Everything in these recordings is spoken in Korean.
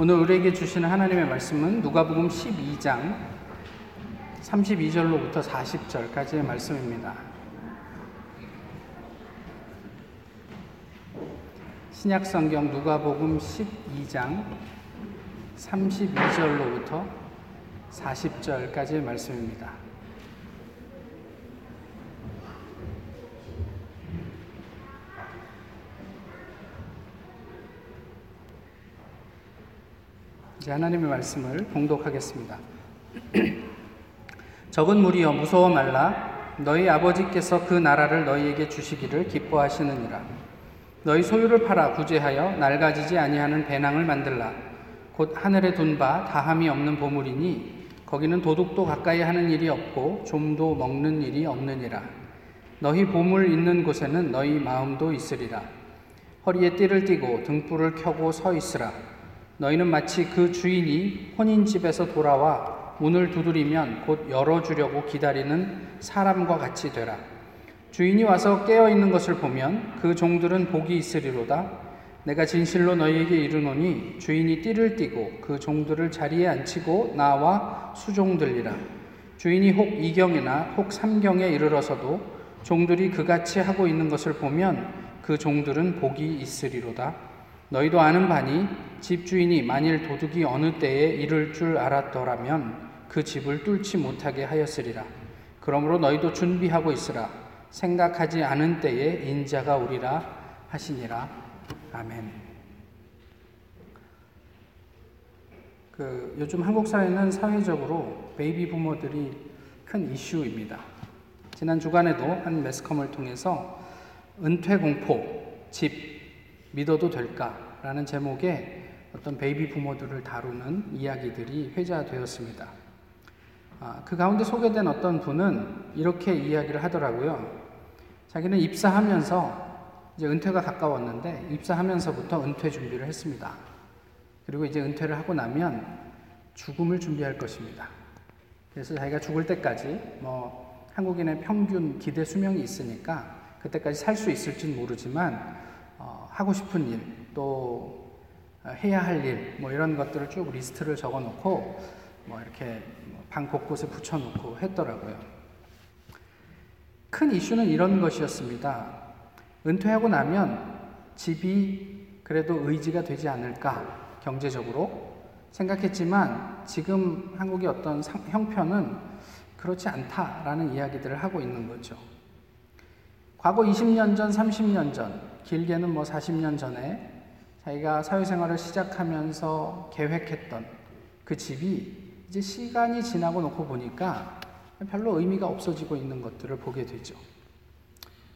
오늘 우리에게 주시는 하나님의 말씀은 누가복음 12장 32절로부터 40절까지의 말씀입니다. 신약 성경 누가복음 12장 32절로부터 40절까지의 말씀입니다. 이제 하나님의 말씀을 봉독하겠습니다. 적은 무리여 무서워 말라. 너희 아버지께서 그 나라를 너희에게 주시기를 기뻐하시느니라. 너희 소유를 팔아 구제하여 낡아지지 아니하는 배낭을 만들라. 곧 하늘에 둔 바 다함이 없는 보물이니 거기는 도둑도 가까이 하는 일이 없고 좀도 먹는 일이 없느니라. 너희 보물 있는 곳에는 너희 마음도 있으리라. 허리에 띠를 띠고 등불을 켜고 서 있으라 너희는 마치 그 주인이 혼인집에서 돌아와 문을 두드리면 곧 열어주려고 기다리는 사람과 같이 되라. 주인이 와서 깨어 있는 것을 보면 그 종들은 복이 있으리로다. 내가 진실로 너희에게 이르노니 주인이 띠를 띠고 그 종들을 자리에 앉히고 나와 수종들리라. 주인이 혹 이경이나 혹 삼경에 이르러서도 종들이 그같이 하고 있는 것을 보면 그 종들은 복이 있으리로다. 너희도 아는 바니 집주인이 만일 도둑이 어느 때에 이를 줄 알았더라면 그 집을 뚫지 못하게 하였으리라. 그러므로 너희도 준비하고 있으라. 생각하지 않은 때에 인자가 오리라 하시니라. 아멘. 그 요즘 한국 사회는 사회적으로 베이비 부모들이 큰 이슈입니다. 지난 주간에도 한 매스컴을 통해서 은퇴 공포, 집, 믿어도 될까 라는 제목의 어떤 베이비 부모들을 다루는 이야기들이 회자되었습니다. 아, 그 가운데 소개된 어떤 분은 이렇게 이야기를 하더라고요. 자기는 입사하면서 이제 은퇴가 가까웠는데 입사하면서부터 은퇴 준비를 했습니다. 그리고 이제 은퇴를 하고 나면 죽음을 준비할 것입니다. 그래서 자기가 죽을 때까지 뭐 한국인의 평균 기대 수명이 있으니까 그때까지 살 수 있을지는 모르지만 하고 싶은 일, 또 해야 할 일, 뭐 이런 것들을 쭉 리스트를 적어 놓고 뭐 이렇게 방 곳곳에 붙여 놓고 했더라고요. 큰 이슈는 이런 것이었습니다. 은퇴하고 나면 집이 그래도 의지가 되지 않을까, 경제적으로 생각했지만 지금 한국의 어떤 형편은 그렇지 않다라는 이야기들을 하고 있는 거죠. 과거 20년 전, 30년 전, 길게는 뭐 40년 전에 자기가 사회생활을 시작하면서 계획했던 그 집이 이제 시간이 지나고 놓고 보니까 별로 의미가 없어지고 있는 것들을 보게 되죠.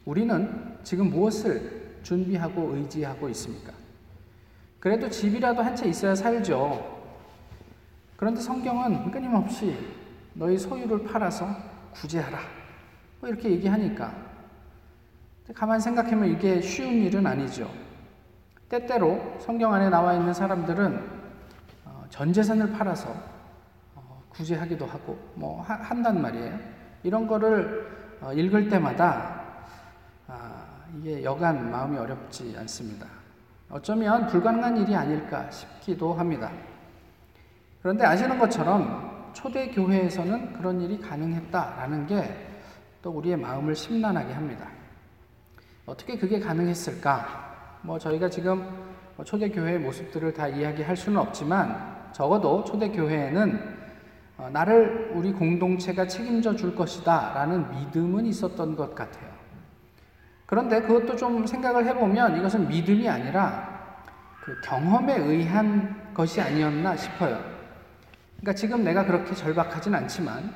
우리는 지금 무엇을 준비하고 의지하고 있습니까? 그래도 집이라도 한 채 있어야 살죠. 그런데 성경은 끊임없이 너희 소유를 팔아서 구제하라. 뭐 이렇게 얘기하니까 가만 생각하면 이게 쉬운 일은 아니죠. 때때로 성경 안에 나와 있는 사람들은 어, 전 재산을 팔아서 어, 구제하기도 하고 뭐 한단 말이에요. 이런 거를 어, 읽을 때마다 아, 이게 여간 마음이 어렵지 않습니다. 어쩌면 불가능한 일이 아닐까 싶기도 합니다. 그런데 아시는 것처럼 초대 교회에서는 그런 일이 가능했다라는 게 또 우리의 마음을 심란하게 합니다. 어떻게 그게 가능했을까? 뭐 저희가 지금 뭐 초대 교회의 모습들을 다 이야기할 수는 없지만 적어도 초대 교회에는 어, 나를 우리 공동체가 책임져 줄 것이다 라는 믿음은 있었던 것 같아요. 그런데 그것도 좀 생각을 해보면 이것은 믿음이 아니라 그 경험에 의한 것이 아니었나 싶어요. 그러니까 지금 내가 그렇게 절박하진 않지만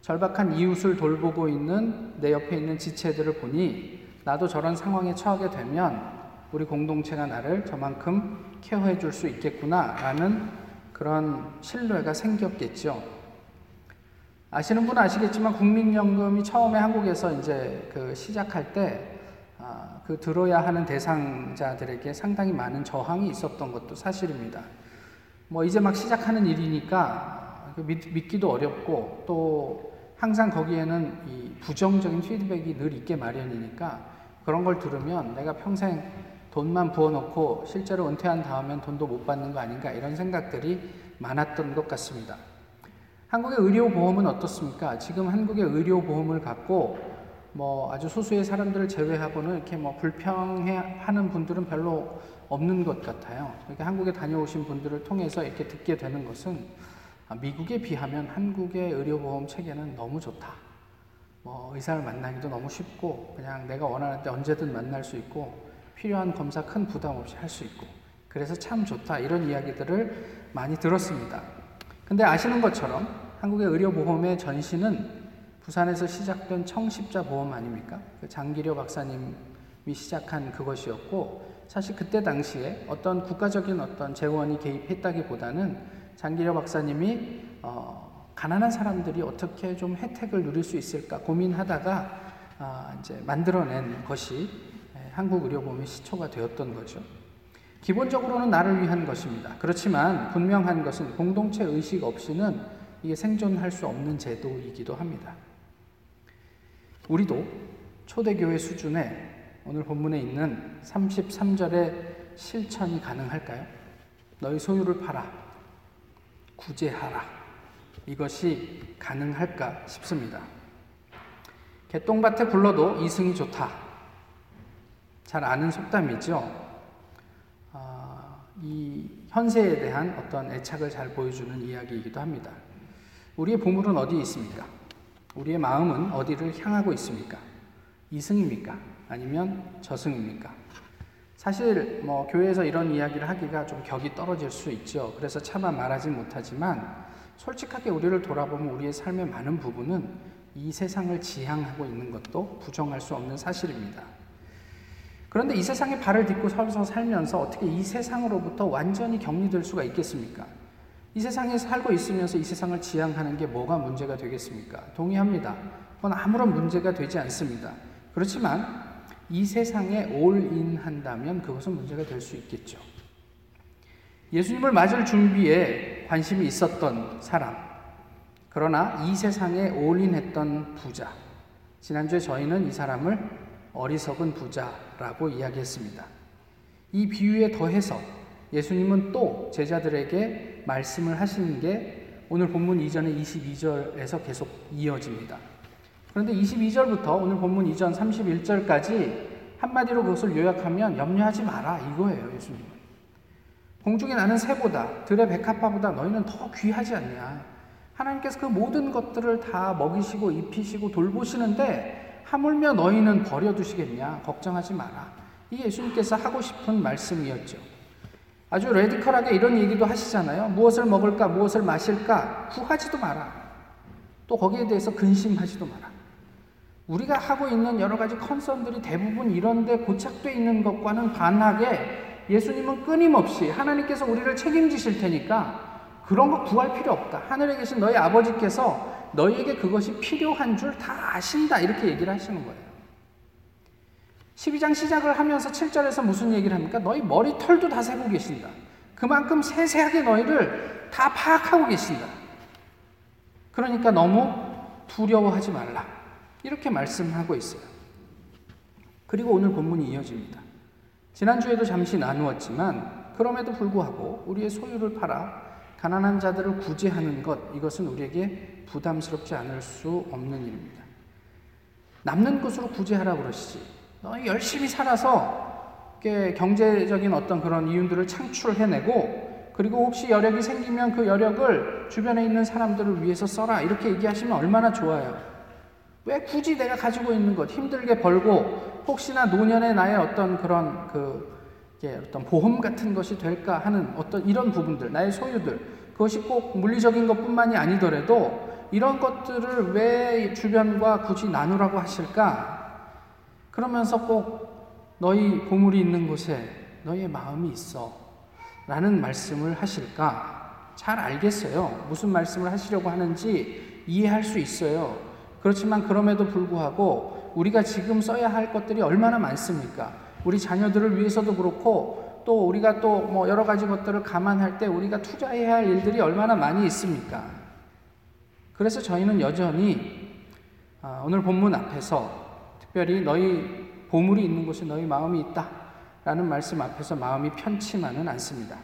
절박한 이웃을 돌보고 있는 내 옆에 있는 지체들을 보니 나도 저런 상황에 처하게 되면 우리 공동체가 나를 저만큼 케어해 줄 수 있겠구나라는 그런 신뢰가 생겼겠죠. 아시는 분은 아시겠지만 국민연금이 처음에 한국에서 이제 그 시작할 때, 아, 그 들어야 하는 대상자들에게 상당히 많은 저항이 있었던 것도 사실입니다. 뭐 이제 막 시작하는 일이니까 그 믿, 믿기도 어렵고 또 항상 거기에는 이 부정적인 피드백이 늘 있게 마련이니까 그런 걸 들으면 내가 평생 돈만 부어놓고 실제로 은퇴한 다음엔 돈도 못 받는 거 아닌가 이런 생각들이 많았던 것 같습니다. 한국의 의료보험은 어떻습니까? 지금 한국의 의료보험을 갖고 뭐 아주 소수의 사람들을 제외하고는 이렇게 뭐 불평해 하는 분들은 별로 없는 것 같아요. 그러니까 한국에 다녀오신 분들을 통해서 이렇게 듣게 되는 것은 미국에 비하면 한국의 의료보험 체계는 너무 좋다. 뭐 의사를 만나기도 너무 쉽고 그냥 내가 원하는 때 언제든 만날 수 있고 필요한 검사 큰 부담 없이 할 수 있고 그래서 참 좋다 이런 이야기들을 많이 들었습니다. 근데 아시는 것처럼 한국의 의료보험의 전신은 부산에서 시작된 청십자 보험 아닙니까? 그 장기려 박사님이 시작한 그것이었고 사실 그때 당시에 어떤 국가적인 어떤 재원이 개입했다기보다는 장기려 박사님이 어, 가난한 사람들이 어떻게 좀 혜택을 누릴 수 있을까 고민하다가 아, 이제 만들어낸 것이 한국 의료보험의 시초가 되었던 거죠. 기본적으로는 나를 위한 것입니다. 그렇지만 분명한 것은 공동체 의식 없이는 이게 생존할 수 없는 제도이기도 합니다. 우리도 초대교회 수준의 오늘 본문에 있는 33절의 실천이 가능할까요? 너희 소유를 팔아 구제하라. 이것이 가능할까 싶습니다. 개똥밭에 굴러도 이승이 좋다. 잘 아는 속담이죠. 아, 이 현세에 대한 어떤 애착을 잘 보여주는 이야기이기도 합니다. 우리의 보물은 어디에 있습니까? 우리의 마음은 어디를 향하고 있습니까? 이승입니까? 아니면 저승입니까? 사실 뭐 교회에서 이런 이야기를 하기가 좀 격이 떨어질 수 있죠. 그래서 차마 말하지 못하지만 솔직하게 우리를 돌아보면 우리의 삶의 많은 부분은 이 세상을 지향하고 있는 것도 부정할 수 없는 사실입니다. 그런데 이 세상에 발을 딛고 서서 살면서 어떻게 이 세상으로부터 완전히 격리될 수가 있겠습니까? 이 세상에 살고 있으면서 이 세상을 지향하는 게 뭐가 문제가 되겠습니까? 동의합니다. 그건 아무런 문제가 되지 않습니다. 그렇지만 이 세상에 올인 한다면 그것은 문제가 될 수 있겠죠. 예수님을 맞을 준비에 관심이 있었던 사람, 그러나 이 세상에 올인했던 부자. 지난주에 저희는 이 사람을 어리석은 부자라고 이야기했습니다. 이 비유에 더해서 예수님은 또 제자들에게 말씀을 하시는 게 오늘 본문 이전의 22절에서 계속 이어집니다. 그런데 22절부터 오늘 본문 이전 31절까지 한마디로 그것을 요약하면 염려하지 마라 이거예요, 예수님은. 공중에 나는 새보다 들의 백합화보다 너희는 더 귀하지 않냐. 하나님께서 그 모든 것들을 다 먹이시고 입히시고 돌보시는데 하물며 너희는 버려두시겠냐. 걱정하지 마라. 이게 예수님께서 하고 싶은 말씀이었죠. 아주 레디컬하게 이런 얘기도 하시잖아요. 무엇을 먹을까, 무엇을 마실까 구하지도 마라. 또 거기에 대해서 근심하지도 마라. 우리가 하고 있는 여러 가지 컨선들이 대부분 이런데 고착되어 있는 것과는 반하게 예수님은 끊임없이 하나님께서 우리를 책임지실 테니까 그런 거 구할 필요 없다. 하늘에 계신 너희 아버지께서 너희에게 그것이 필요한 줄 다 아신다. 이렇게 얘기를 하시는 거예요. 12장 시작을 하면서 7절에서 무슨 얘기를 합니까? 너희 머리털도 다 세고 계신다. 그만큼 세세하게 너희를 다 파악하고 계신다. 그러니까 너무 두려워하지 말라. 이렇게 말씀하고 있어요. 그리고 오늘 본문이 이어집니다. 지난주에도 잠시 나누었지만 그럼에도 불구하고 우리의 소유를 팔아 가난한 자들을 구제하는 것 이것은 우리에게 부담스럽지 않을 수 없는 일입니다. 남는 것으로 구제하라 그러시지. 너 열심히 살아서 경제적인 어떤 그런 이윤들을 창출해내고 그리고 혹시 여력이 생기면 그 여력을 주변에 있는 사람들을 위해서 써라 이렇게 얘기하시면 얼마나 좋아요. 왜 굳이 내가 가지고 있는 것 힘들게 벌고 혹시나 노년에 나의 어떤 그런 그 어떤 보험 같은 것이 될까 하는 어떤 이런 부분들 나의 소유들 그것이 꼭 물리적인 것뿐만이 아니더라도 이런 것들을 왜 주변과 굳이 나누라고 하실까? 그러면서 꼭 너희 보물이 있는 곳에 너희의 마음이 있어. 라는 말씀을 하실까? 잘 알겠어요. 무슨 말씀을 하시려고 하는지 이해할 수 있어요. 그렇지만 그럼에도 불구하고 우리가 지금 써야 할 것들이 얼마나 많습니까? 우리 자녀들을 위해서도 그렇고 또 우리가 또 뭐 여러 가지 것들을 감안할 때 우리가 투자해야 할 일들이 얼마나 많이 있습니까? 그래서 저희는 여전히 아, 오늘 본문 앞에서 특별히 너희 보물이 있는 곳에 너희 마음이 있다. 라는 말씀 앞에서 마음이 편치만은 않습니다.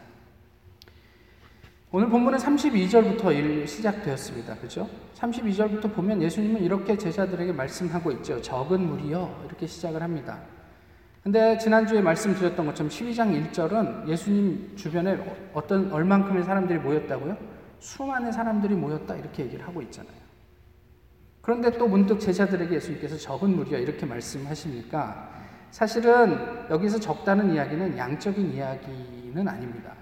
오늘 본문은 32절부터 시작되었습니다. 그죠? 32절부터 보면 예수님은 이렇게 제자들에게 말씀하고 있죠. 적은 무리여. 이렇게 시작을 합니다. 근데 지난주에 말씀드렸던 것처럼 12장 1절은 예수님 주변에 어떤 얼만큼의 사람들이 모였다고요? 수많은 사람들이 모였다. 이렇게 얘기를 하고 있잖아요. 그런데 또 문득 제자들에게 예수님께서 적은 무리여. 이렇게 말씀하시니까 사실은 여기서 적다는 이야기는 양적인 이야기는 아닙니다.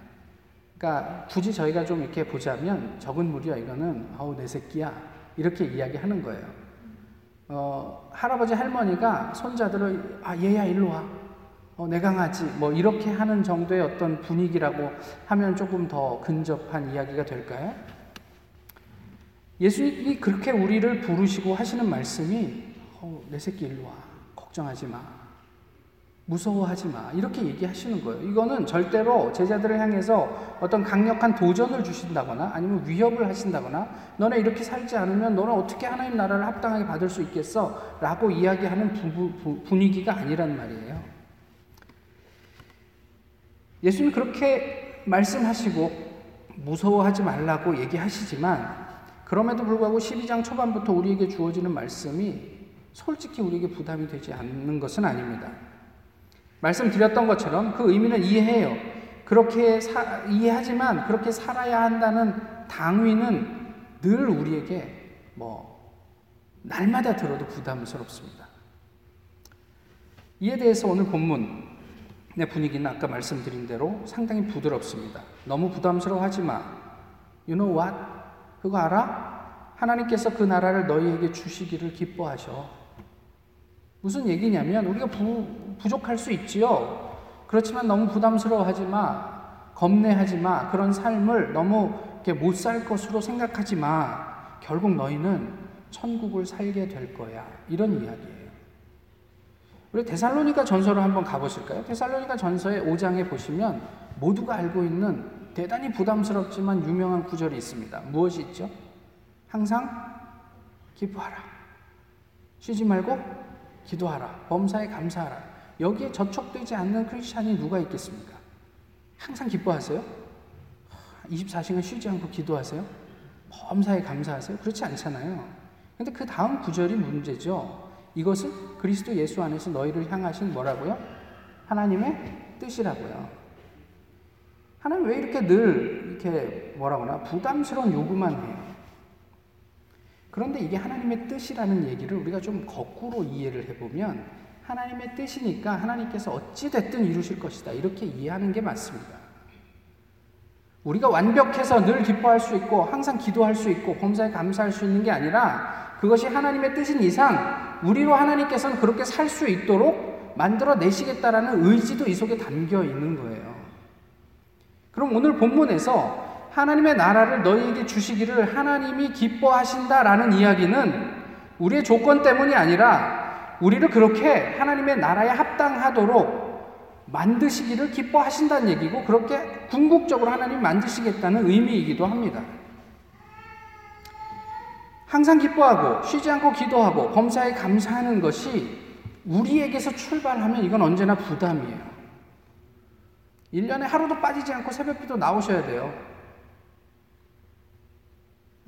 그러니까 굳이 저희가 좀 이렇게 보자면 적은 무리야 이거는 아우 내 새끼야 이렇게 이야기하는 거예요. 어, 할아버지 할머니가 손자들을 아 얘야 일로 와. 어, 내 강아지 뭐 이렇게 하는 정도의 어떤 분위기라고 하면 조금 더 근접한 이야기가 될까요? 예수님이 그렇게 우리를 부르시고 하시는 말씀이 어, 내 새끼 일로 와. 걱정하지 마. 무서워하지 마. 이렇게 얘기하시는 거예요. 이거는 절대로 제자들을 향해서 어떤 강력한 도전을 주신다거나 아니면 위협을 하신다거나 너네 이렇게 살지 않으면 너는 어떻게 하나님 나라를 합당하게 받을 수 있겠어? 라고 이야기하는 부, 부, 분위기가 아니란 말이에요. 예수님 그렇게 말씀하시고 무서워하지 말라고 얘기하시지만 그럼에도 불구하고 12장 초반부터 우리에게 주어지는 말씀이 솔직히 우리에게 부담이 되지 않는 것은 아닙니다. 말씀드렸던 것처럼 그 의미는 이해해요. 그렇게 사, 이해하지만 그렇게 살아야 한다는 당위는 늘 우리에게 뭐 날마다 들어도 부담스럽습니다. 이에 대해서 오늘 본문 의 분위기는 아까 말씀드린 대로 상당히 부드럽습니다. 너무 부담스러워하지 마. You know what? 그거 알아? 하나님께서 그 나라를 너희에게 주시기를 기뻐하셔. 무슨 얘기냐면 우리가 부, 부족할 수 있지요. 그렇지만 너무 부담스러워하지 마. 겁내하지 마. 그런 삶을 너무 못 살 것으로 생각하지 마. 결국 너희는 천국을 살게 될 거야. 이런 이야기예요. 우리 데살로니가 전서를 한번 가보실까요? 데살로니가 전서의 5장에 보시면 모두가 알고 있는 대단히 부담스럽지만 유명한 구절이 있습니다. 무엇이 있죠? 항상 기뻐하라. 쉬지 말고 기도하라. 범사에 감사하라. 여기에 저촉되지 않는 크리스찬이 누가 있겠습니까? 항상 기뻐하세요? 24시간 쉬지 않고 기도하세요? 범사에 감사하세요? 그렇지 않잖아요. 근데 그 다음 구절이 문제죠. 이것은 그리스도 예수 안에서 너희를 향하신 뭐라고요? 하나님의 뜻이라고요. 하나님 왜 이렇게 늘 이렇게 뭐라거나 부담스러운 요구만 해요? 그런데 이게 하나님의 뜻이라는 얘기를 우리가 좀 거꾸로 이해를 해보면 하나님의 뜻이니까 하나님께서 어찌됐든 이루실 것이다. 이렇게 이해하는 게 맞습니다. 우리가 완벽해서 늘 기뻐할 수 있고 항상 기도할 수 있고 범사에 감사할 수 있는 게 아니라 그것이 하나님의 뜻인 이상 우리로 하나님께서는 그렇게 살 수 있도록 만들어 내시겠다라는 의지도 이 속에 담겨 있는 거예요. 그럼 오늘 본문에서 하나님의 나라를 너희에게 주시기를 하나님이 기뻐하신다라는 이야기는 우리의 조건 때문이 아니라 우리를 그렇게 하나님의 나라에 합당하도록 만드시기를 기뻐하신다는 얘기고 그렇게 궁극적으로 하나님 만드시겠다는 의미이기도 합니다. 항상 기뻐하고 쉬지 않고 기도하고 범사에 감사하는 것이 우리에게서 출발하면 이건 언제나 부담이에요. 1년에 하루도 빠지지 않고 새벽기도 나오셔야 돼요.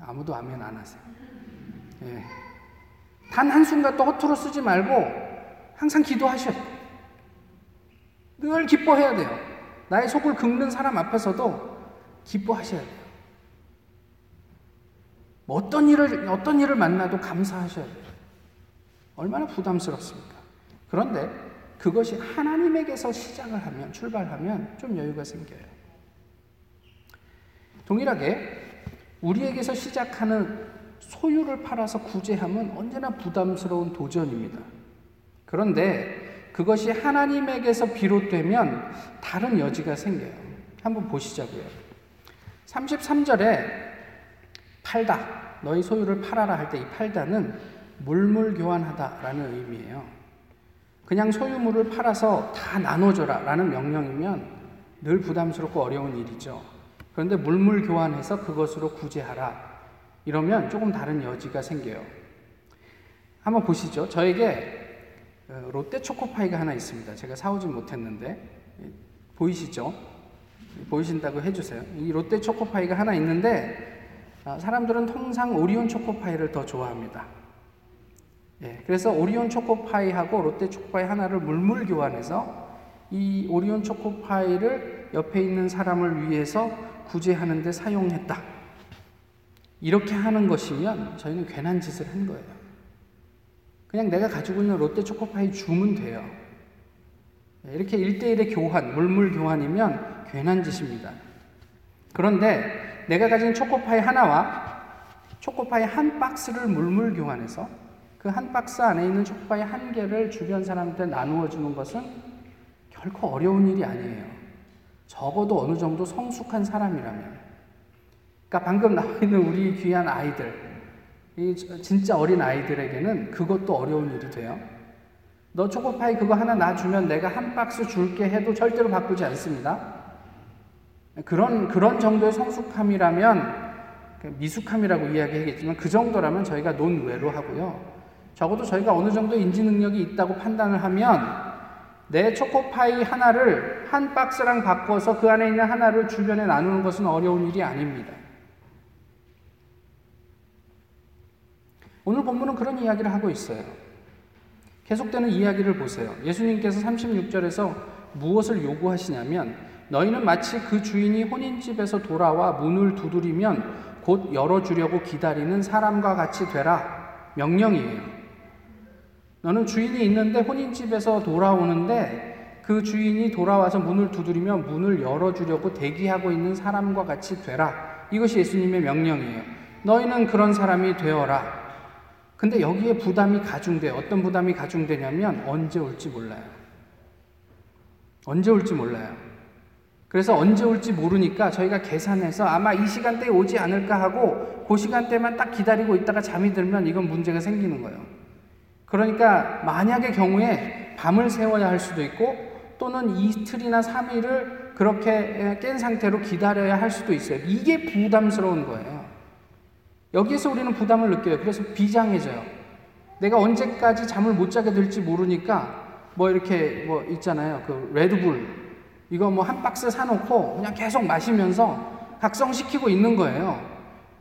아무도 아멘 안 하세요. 예. 단 한순간도 허투루 쓰지 말고 항상 기도하셔. 늘 기뻐해야 돼요. 나의 속을 긁는 사람 앞에서도 기뻐하셔야 돼요. 뭐 어떤 일을, 어떤 일을 만나도 감사하셔야 돼요. 얼마나 부담스럽습니까? 그런데 그것이 하나님에게서 시작을 하면, 출발하면 좀 여유가 생겨요. 동일하게 우리에게서 시작하는 소유를 팔아서 구제함은 언제나 부담스러운 도전입니다. 그런데 그것이 하나님에게서 비롯되면 다른 여지가 생겨요. 한번 보시자고요. 33절에 팔다, 너희 소유를 팔아라 할 때 이 팔다는 물물 교환하다라는 의미예요. 그냥 소유물을 팔아서 다 나눠줘라 라는 명령이면 늘 부담스럽고 어려운 일이죠. 그런데 물물 교환해서 그것으로 구제하라. 이러면 조금 다른 여지가 생겨요. 한번 보시죠. 저에게 어, 롯데 초코파이가 하나 있습니다. 제가 사오진 못했는데 보이시죠? 보이신다고 해주세요. 이 롯데 초코파이가 하나 있는데 아, 사람들은 통상 오리온 초코파이를 더 좋아합니다. 예, 그래서 오리온 초코파이하고 롯데 초코파이 하나를 물물 교환해서 이 오리온 초코파이를 옆에 있는 사람을 위해서 구제하는 데 사용했다. 이렇게 하는 것이면 저희는 괜한 짓을 한 거예요. 그냥 내가 가지고 있는 롯데 초코파이 주면 돼요. 예, 이렇게 1대1의 교환, 물물 교환이면 괜한 짓입니다. 그런데 내가 가진 초코파이 하나와 초코파이 한 박스를 물물 교환해서 그 한 박스 안에 있는 초코파이 한 개를 주변 사람한테 나누어 주는 것은 결코 어려운 일이 아니에요. 적어도 어느 정도 성숙한 사람이라면. 그러니까 방금 나와 있는 우리 귀한 아이들, 이 진짜 어린 아이들에게는 그것도 어려운 일이 돼요. 너 초코파이 그거 하나 놔주면 내가 한 박스 줄게 해도 절대로 바꾸지 않습니다. 그런, 그런 정도의 성숙함이라면, 미숙함이라고 이야기하겠지만 그 정도라면 저희가 논외로 하고요. 적어도 저희가 어느 정도 인지 능력이 있다고 판단을 하면 내 초코파이 하나를 한 박스랑 바꿔서 그 안에 있는 하나를 주변에 나누는 것은 어려운 일이 아닙니다. 오늘 본문은 그런 이야기를 하고 있어요. 계속되는 이야기를 보세요. 예수님께서 36절에서 무엇을 요구하시냐면 너희는 마치 그 주인이 혼인집에서 돌아와 문을 두드리면 곧 열어주려고 기다리는 사람과 같이 되라. 명령이에요. 너는 주인이 있는데 혼인집에서 돌아오는데 그 주인이 돌아와서 문을 두드리면 문을 열어주려고 대기하고 있는 사람과 같이 되라. 이것이 예수님의 명령이에요. 너희는 그런 사람이 되어라. 근데 여기에 부담이 가중돼. 어떤 부담이 가중되냐면 언제 올지 몰라요. 언제 올지 몰라요. 그래서 언제 올지 모르니까 저희가 계산해서 아마 이 시간대에 오지 않을까 하고 그 시간대만 딱 기다리고 있다가 잠이 들면 이건 문제가 생기는 거예요. 그러니까 만약의 경우에 밤을 새워야 할 수도 있고 또는 이틀이나 3일을 그렇게 깬 상태로 기다려야 할 수도 있어요. 이게 부담스러운 거예요. 여기에서 우리는 부담을 느껴요. 그래서 비장해져요. 내가 언제까지 잠을 못 자게 될지 모르니까 뭐 이렇게 뭐 있잖아요. 그 레드불 이거 뭐 한 박스 사놓고 그냥 계속 마시면서 각성시키고 있는 거예요.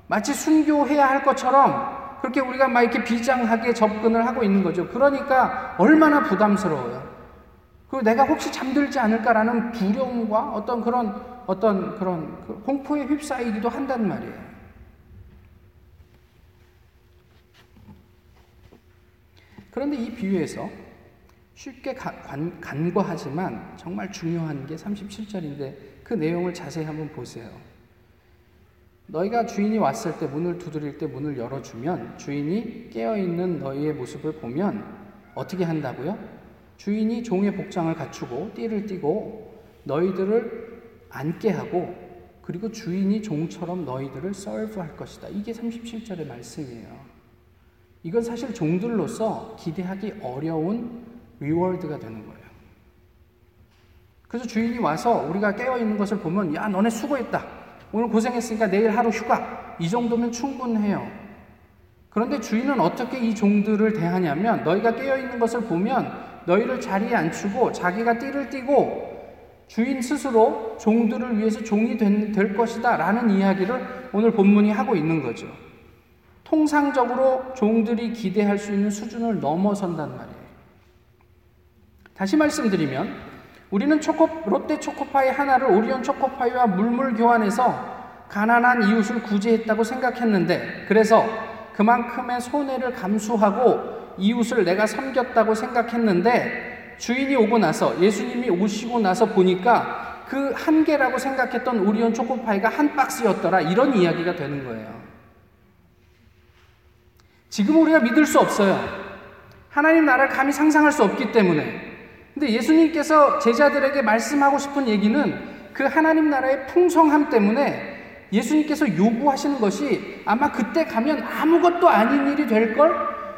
마치 순교해야 할 것처럼 그렇게 우리가 막 이렇게 비장하게 접근을 하고 있는 거죠. 그러니까 얼마나 부담스러워요. 그리고 내가 혹시 잠들지 않을까라는 두려움과 어떤 그런 어떤 그런 그 공포에 휩싸이기도 한단 말이에요. 그런데 이 비유에서 쉽게 간, 간과하지만 정말 중요한 게 37절인데 그 내용을 자세히 한번 보세요. 너희가 주인이 왔을 때 문을 두드릴 때 문을 열어주면 주인이 깨어있는 너희의 모습을 보면 어떻게 한다고요? 주인이 종의 복장을 갖추고 띠를 띠고 너희들을 앉게 하고 그리고 주인이 종처럼 너희들을 서브할 것이다. 이게 37절의 말씀이에요. 이건 사실 종들로서 기대하기 어려운 리워드가 되는 거예요. 그래서 주인이 와서 우리가 깨어 있는 것을 보면 야 너네 수고했다. 오늘 고생했으니까 내일 하루 휴가. 이 정도면 충분해요. 그런데 주인은 어떻게 이 종들을 대하냐면 너희가 깨어 있는 것을 보면 너희를 자리에 앉추고 자기가 띠를 띠고 주인 스스로 종들을 위해서 종이 될 것이다 라는 이야기를 오늘 본문이 하고 있는 거죠. 통상적으로 종들이 기대할 수 있는 수준을 넘어선단 말이에요. 다시 말씀드리면 우리는 초코, 롯데 초코파이 하나를 오리온 초코파이와 물물 교환해서 가난한 이웃을 구제했다고 생각했는데 그래서 그만큼의 손해를 감수하고 이웃을 내가 섬겼다고 생각했는데 주인이 오고 나서 예수님이 오시고 나서 보니까 그 한 개라고 생각했던 오리온 초코파이가 한 박스였더라 이런 이야기가 되는 거예요. 지금 우리가 믿을 수 없어요. 하나님 나라를 감히 상상할 수 없기 때문에. 근데 예수님께서 제자들에게 말씀하고 싶은 얘기는 그 하나님 나라의 풍성함 때문에 예수님께서 요구하시는 것이 아마 그때 가면 아무것도 아닌 일이 될 걸?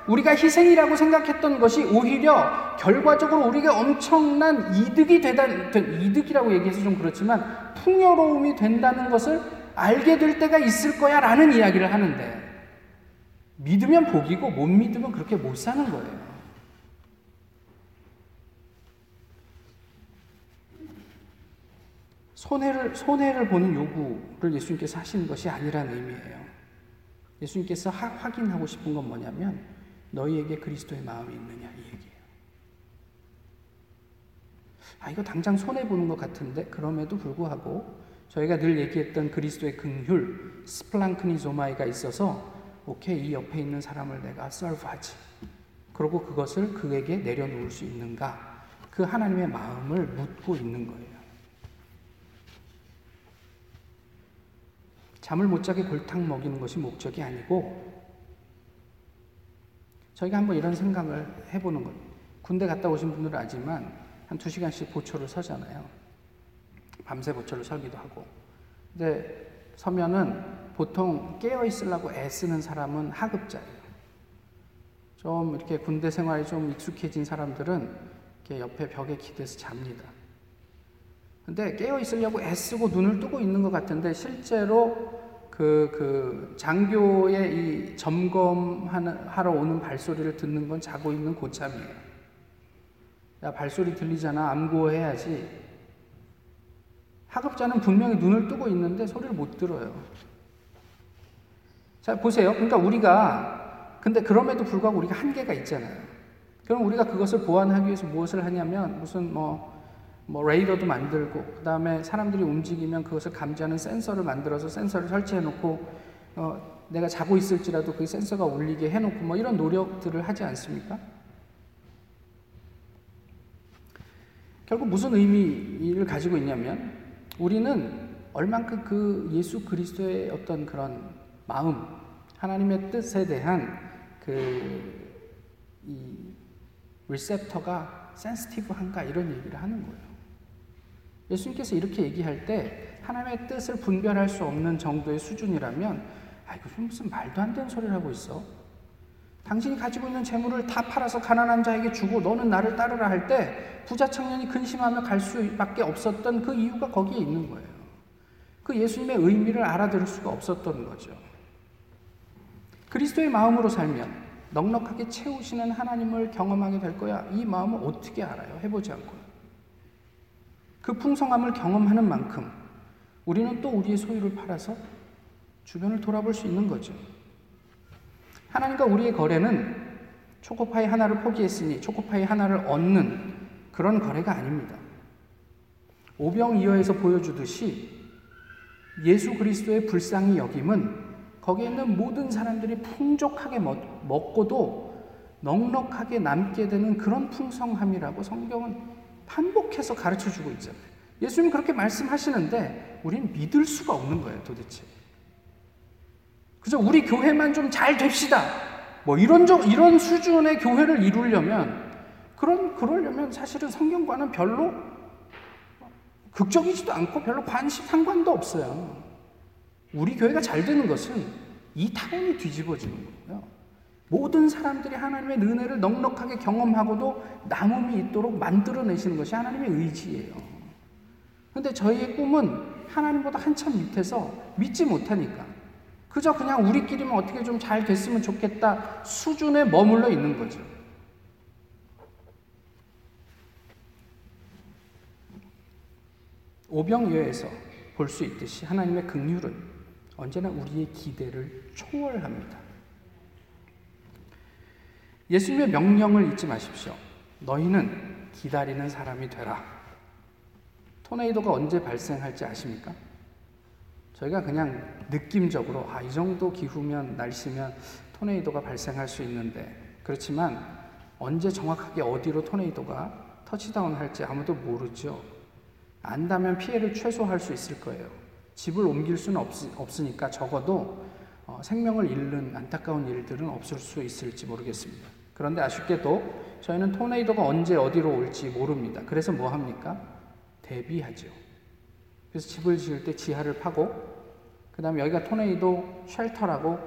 우리가 희생이라고 생각했던 것이 오히려 결과적으로 우리가 엄청난 이득이 되다, 이득이라고 얘기해서 좀 그렇지만 풍요로움이 된다는 것을 알게 될 때가 있을 거야 라는 이야기를 하는데 믿으면 복이고 못 믿으면 그렇게 못 사는 거예요. 손해를 손해를 보는 요구를 예수님께서 하시는 것이 아니라는 의미예요. 예수님께서 하, 확인하고 싶은 건 뭐냐면 너희에게 그리스도의 마음이 있느냐 이 얘기예요. 아 이거 당장 손해 보는 것 같은데 그럼에도 불구하고 저희가 늘 얘기했던 그리스도의 긍휼 스플랑크니조마이가 있어서 오케이 이 옆에 있는 사람을 내가 썰브하지. 그리고 그것을 그에게 내려놓을 수 있는가? 그 하나님의 마음을 묻고 있는 거예요. 잠을 못 자게 골탕 먹이는 것이 목적이 아니고 저희가 한번 이런 생각을 해보는 거예요. 군대 갔다 오신 분들은 알지만 한 두 시간씩 보초를 서잖아요. 밤새 보초를 설기도 하고. 근데 서면은 보통 깨어 있으려고 애쓰는 사람은 하급자예요. 좀 이렇게 군대 생활이 좀 익숙해진 사람들은 이렇게 옆에 벽에 기대서 잡니다. 근데 깨어 있으려고 애쓰고 눈을 뜨고 있는 것 같은데 실제로 그, 그 장교의 이 점검하러 오는 발소리를 듣는 건 자고 있는 고참이에요. 야, 발소리 들리잖아. 암고해야지. 하급자는 분명히 눈을 뜨고 있는데 소리를 못 들어요. 자, 보세요. 그러니까 우리가, 근데 그럼에도 불구하고 우리가 한계가 있잖아요. 그럼 우리가 그것을 보완하기 위해서 무엇을 하냐면, 무슨 뭐, 뭐 레이더도 만들고, 그 다음에 사람들이 움직이면 그것을 감지하는 센서를 만들어서 센서를 설치해 놓고, 어, 내가 자고 있을지라도 그 센서가 울리게 해 놓고, 뭐 이런 노력들을 하지 않습니까? 결국 무슨 의미를 가지고 있냐면, 우리는 얼만큼 그 예수 그리스도의 어떤 그런 마음, 하나님의 뜻에 대한 그 이 리셉터가 센스티브한가 이런 얘기를 하는 거예요. 예수님께서 이렇게 얘기할 때 하나님의 뜻을 분별할 수 없는 정도의 수준이라면 아 이거 무슨 말도 안 되는 소리를 하고 있어. 당신이 가지고 있는 재물을 다 팔아서 가난한 자에게 주고 너는 나를 따르라 할 때 부자 청년이 근심하며 갈 수밖에 없었던 그 이유가 거기에 있는 거예요. 그 예수님의 의미를 알아들을 수가 없었던 거죠. 그리스도의 마음으로 살면 넉넉하게 채우시는 하나님을 경험하게 될 거야. 이 마음을 어떻게 알아요? 해보지 않고. 그 풍성함을 경험하는 만큼 우리는 또 우리의 소유를 팔아서 주변을 돌아볼 수 있는 거죠. 하나님과 우리의 거래는 초코파이 하나를 포기했으니 초코파이 하나를 얻는 그런 거래가 아닙니다. 오병이어에서 보여주듯이 예수 그리스도의 불쌍히 여김은 거기에 있는 모든 사람들이 풍족하게 먹고도 넉넉하게 남게 되는 그런 풍성함이라고 성경은 반복해서 가르쳐 주고 있잖아요. 예수님 그렇게 말씀하시는데 우리는 믿을 수가 없는 거예요, 도대체. 그저 우리 교회만 좀 잘 됩시다. 뭐 이런 이런 수준의 교회를 이루려면 그런 그러려면 사실은 성경과는 별로 극적이지도 않고 별로 관심 상관도 없어요. 우리 교회가 잘 되는 것은 이 타원이 뒤집어지는 거고요. 모든 사람들이 하나님의 은혜를 넉넉하게 경험하고도 남음이 있도록 만들어내시는 것이 하나님의 의지예요. 근데 저희의 꿈은 하나님보다 한참 밑에서 믿지 못하니까 그저 그냥 우리끼리만 어떻게 좀 잘 됐으면 좋겠다 수준에 머물러 있는 거죠. 오병이어에서 볼 수 있듯이 하나님의 긍휼은 언제나 우리의 기대를 초월합니다. 예수님의 명령을 잊지 마십시오. 너희는 기다리는 사람이 되라. 토네이도가 언제 발생할지 아십니까? 저희가 그냥 느낌적으로 아, 이 정도 기후면 날씨면 토네이도가 발생할 수 있는데 그렇지만 언제 정확하게 어디로 토네이도가 터치다운 할지 아무도 모르죠. 안다면 피해를 최소화할 수 있을 거예요. 집을 옮길 수는 없, 으니까 적어도 어, 생명을 잃는 안타까운 일들은 없을 수 있을지 모르겠습니다. 그런데 아쉽게도 저희는 토네이도가 언제 어디로 올지 모릅니다. 그래서 뭐 합니까? 대비하죠. 그래서 집을 지을 때 지하를 파고, 그 다음에 여기가 토네이도 쉘터라고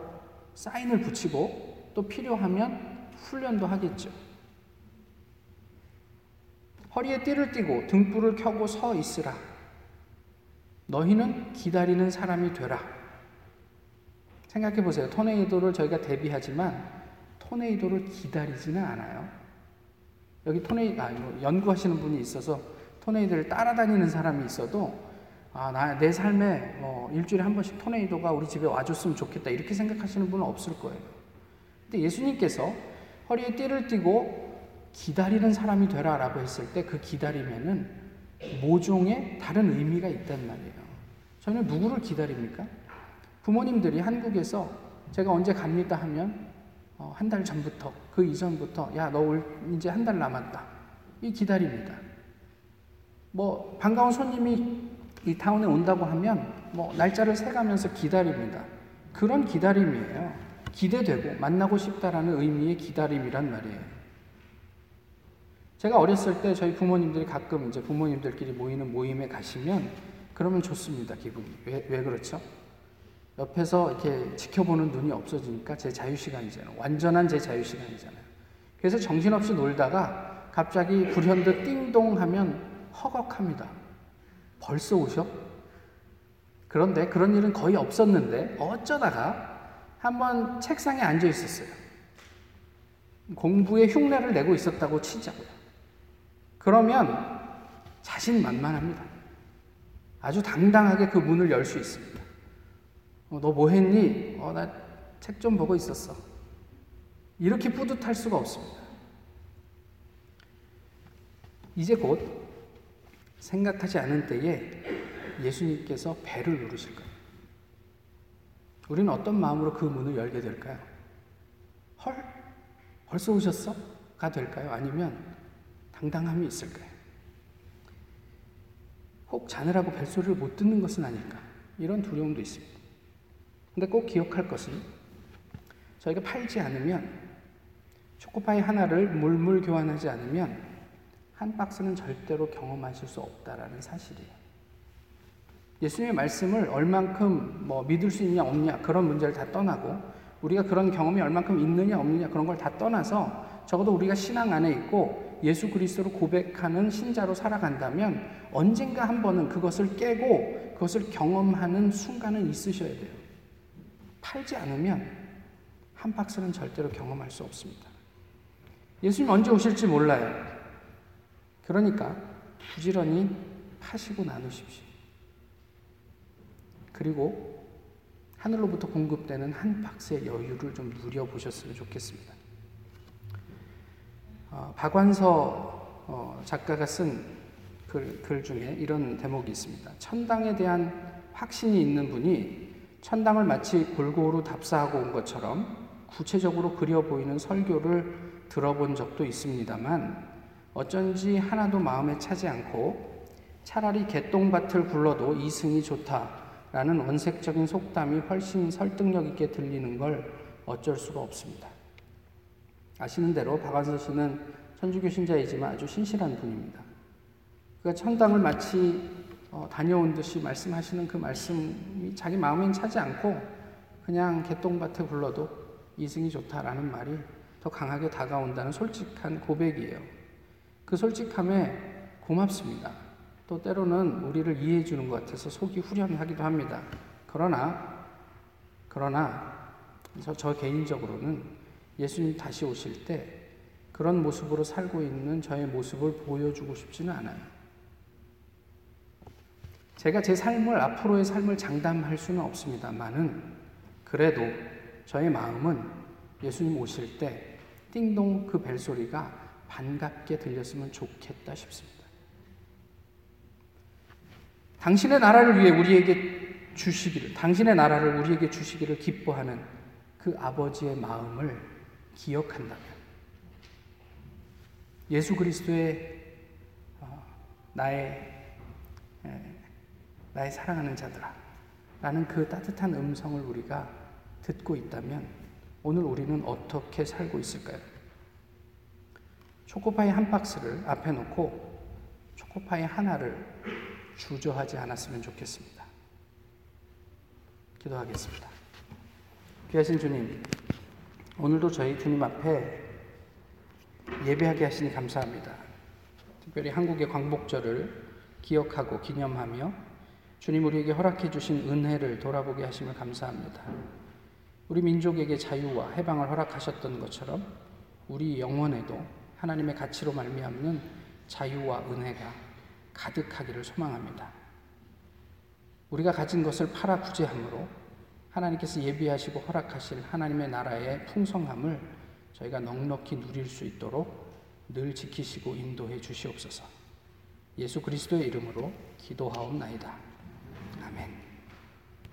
사인을 붙이고, 또 필요하면 훈련도 하겠죠. 허리에 띠를 띠고 등불을 켜고 서 있으라. 너희는 기다리는 사람이 되라. 생각해 보세요. 토네이도를 저희가 대비하지만 토네이도를 기다리지는 않아요. 여기 토네이 아, 뭐 연구하시는 분이 있어서 토네이도를 따라다니는 사람이 있어도 아, 나, 내 삶에 뭐 일주일에 한 번씩 토네이도가 우리 집에 와줬으면 좋겠다. 이렇게 생각하시는 분은 없을 거예요. 근데 예수님께서 허리에 띠를 띠고 기다리는 사람이 되라 라고 했을 때 그 기다림에는 모종의 다른 의미가 있단 말이에요. 저는 누구를 기다립니까? 부모님들이 한국에서 제가 언제 갑니다 하면 어, 한달 전부터 그 이전부터 야 너 이제 한 달 남았다 이 기다립니다. 뭐 반가운 손님이 이 타운에 온다고 하면 뭐 날짜를 세가면서 기다립니다. 그런 기다림이에요. 기대되고 만나고 싶다라는 의미의 기다림이란 말이에요. 제가 어렸을 때 저희 부모님들이 가끔 이제 부모님들끼리 모이는 모임에 가시면 그러면 좋습니다. 기분이. 왜, 왜 그렇죠? 옆에서 이렇게 지켜보는 눈이 없어지니까 제 자유시간이잖아요. 완전한 제 자유시간이잖아요. 그래서 정신없이 놀다가 갑자기 불현듯 띵동 하면 허걱합니다. 벌써 오셔? 그런데 그런 일은 거의 없었는데 어쩌다가 한번 책상에 앉아 있었어요. 공부에 흉내를 내고 있었다고 치자고요. 그러면 자신만만합니다. 아주 당당하게 그 문을 열 수 있습니다. 어, 너뭐 했니? 어, 나 책 좀 보고 있었어. 이렇게 뿌듯할 수가 없습니다. 이제 곧 생각하지 않은 때에 예수님께서 배를 누르실 거예요. 우리는 어떤 마음으로 그 문을 열게 될까요? 헐? 벌써 오셨어? 가 될까요? 아니면 당당함이 있을까요? 혹 자느라고 벨소리를 못 듣는 것은 아닐까? 이런 두려움도 있습니다. 근데 꼭 기억할 것은 저희가 팔지 않으면 초코파이 하나를 물물 교환하지 않으면 한 박스는 절대로 경험하실 수 없다라는 사실이에요. 예수님의 말씀을 얼만큼 뭐 믿을 수 있냐 없냐 그런 문제를 다 떠나고 우리가 그런 경험이 얼만큼 있느냐 없느냐 그런 걸 다 떠나서 적어도 우리가 신앙 안에 있고 예수 그리스도로 고백하는 신자로 살아간다면 언젠가 한 번은 그것을 깨고 그것을 경험하는 순간은 있으셔야 돼요. 팔지 않으면 한 박스는 절대로 경험할 수 없습니다. 예수님 언제 오실지 몰라요. 그러니까 부지런히 파시고 나누십시오. 그리고 하늘로부터 공급되는 한 박스의 여유를 좀 누려보셨으면 좋겠습니다. 어, 박완서 어, 작가가 쓴 글, 글 중에 이런 대목이 있습니다. 천당에 대한 확신이 있는 분이 천당을 마치 골고루 답사하고 온 것처럼 구체적으로 그려 보이는 설교를 들어본 적도 있습니다만 어쩐지 하나도 마음에 차지 않고 차라리 개똥밭을 굴러도 이승이 좋다라는 원색적인 속담이 훨씬 설득력 있게 들리는 걸 어쩔 수가 없습니다. 아시는 대로 박완서 씨는 천주교 신자이지만 아주 신실한 분입니다. 그가 천당을 마치 어, 다녀온 듯이 말씀하시는 그 말씀이 자기 마음엔 차지 않고 그냥 개똥밭에 굴러도 이승이 좋다라는 말이 더 강하게 다가온다는 솔직한 고백이에요. 그 솔직함에 고맙습니다. 또 때로는 우리를 이해해 주는 것 같아서 속이 후련하기도 합니다. 그러나, 그러나, 저, 저 개인적으로는 예수님 다시 오실 때 그런 모습으로 살고 있는 저의 모습을 보여주고 싶지는 않아요. 제가 제 삶을, 앞으로의 삶을 장담할 수는 없습니다만은 그래도 저의 마음은 예수님 오실 때 띵동 그 벨소리가 반갑게 들렸으면 좋겠다 싶습니다. 당신의 나라를 위해 우리에게 주시기를, 당신의 나라를 우리에게 주시기를 기뻐하는 그 아버지의 마음을 기억한다면, 예수 그리스도의 어, 나의 나의 사랑하는 자들아 라는 그 따뜻한 음성을 우리가 듣고 있다면 오늘 우리는 어떻게 살고 있을까요? 초코파이 한 박스를 앞에 놓고 초코파이 하나를 주저하지 않았으면 좋겠습니다. 기도하겠습니다. 귀하신 주님, 오늘도 저희 주님 앞에 예배하게 하시니 감사합니다. 특별히 한국의 광복절을 기억하고 기념하며 주님 우리에게 허락해 주신 은혜를 돌아보게 하심을 감사합니다. 우리 민족에게 자유와 해방을 허락하셨던 것처럼 우리 영혼에도 하나님의 가치로 말미암는 자유와 은혜가 가득하기를 소망합니다. 우리가 가진 것을 팔아 구제함으로 하나님께서 예비하시고 허락하실 하나님의 나라의 풍성함을 저희가 넉넉히 누릴 수 있도록 늘 지키시고 인도해 주시옵소서. 예수 그리스도의 이름으로 기도하옵나이다.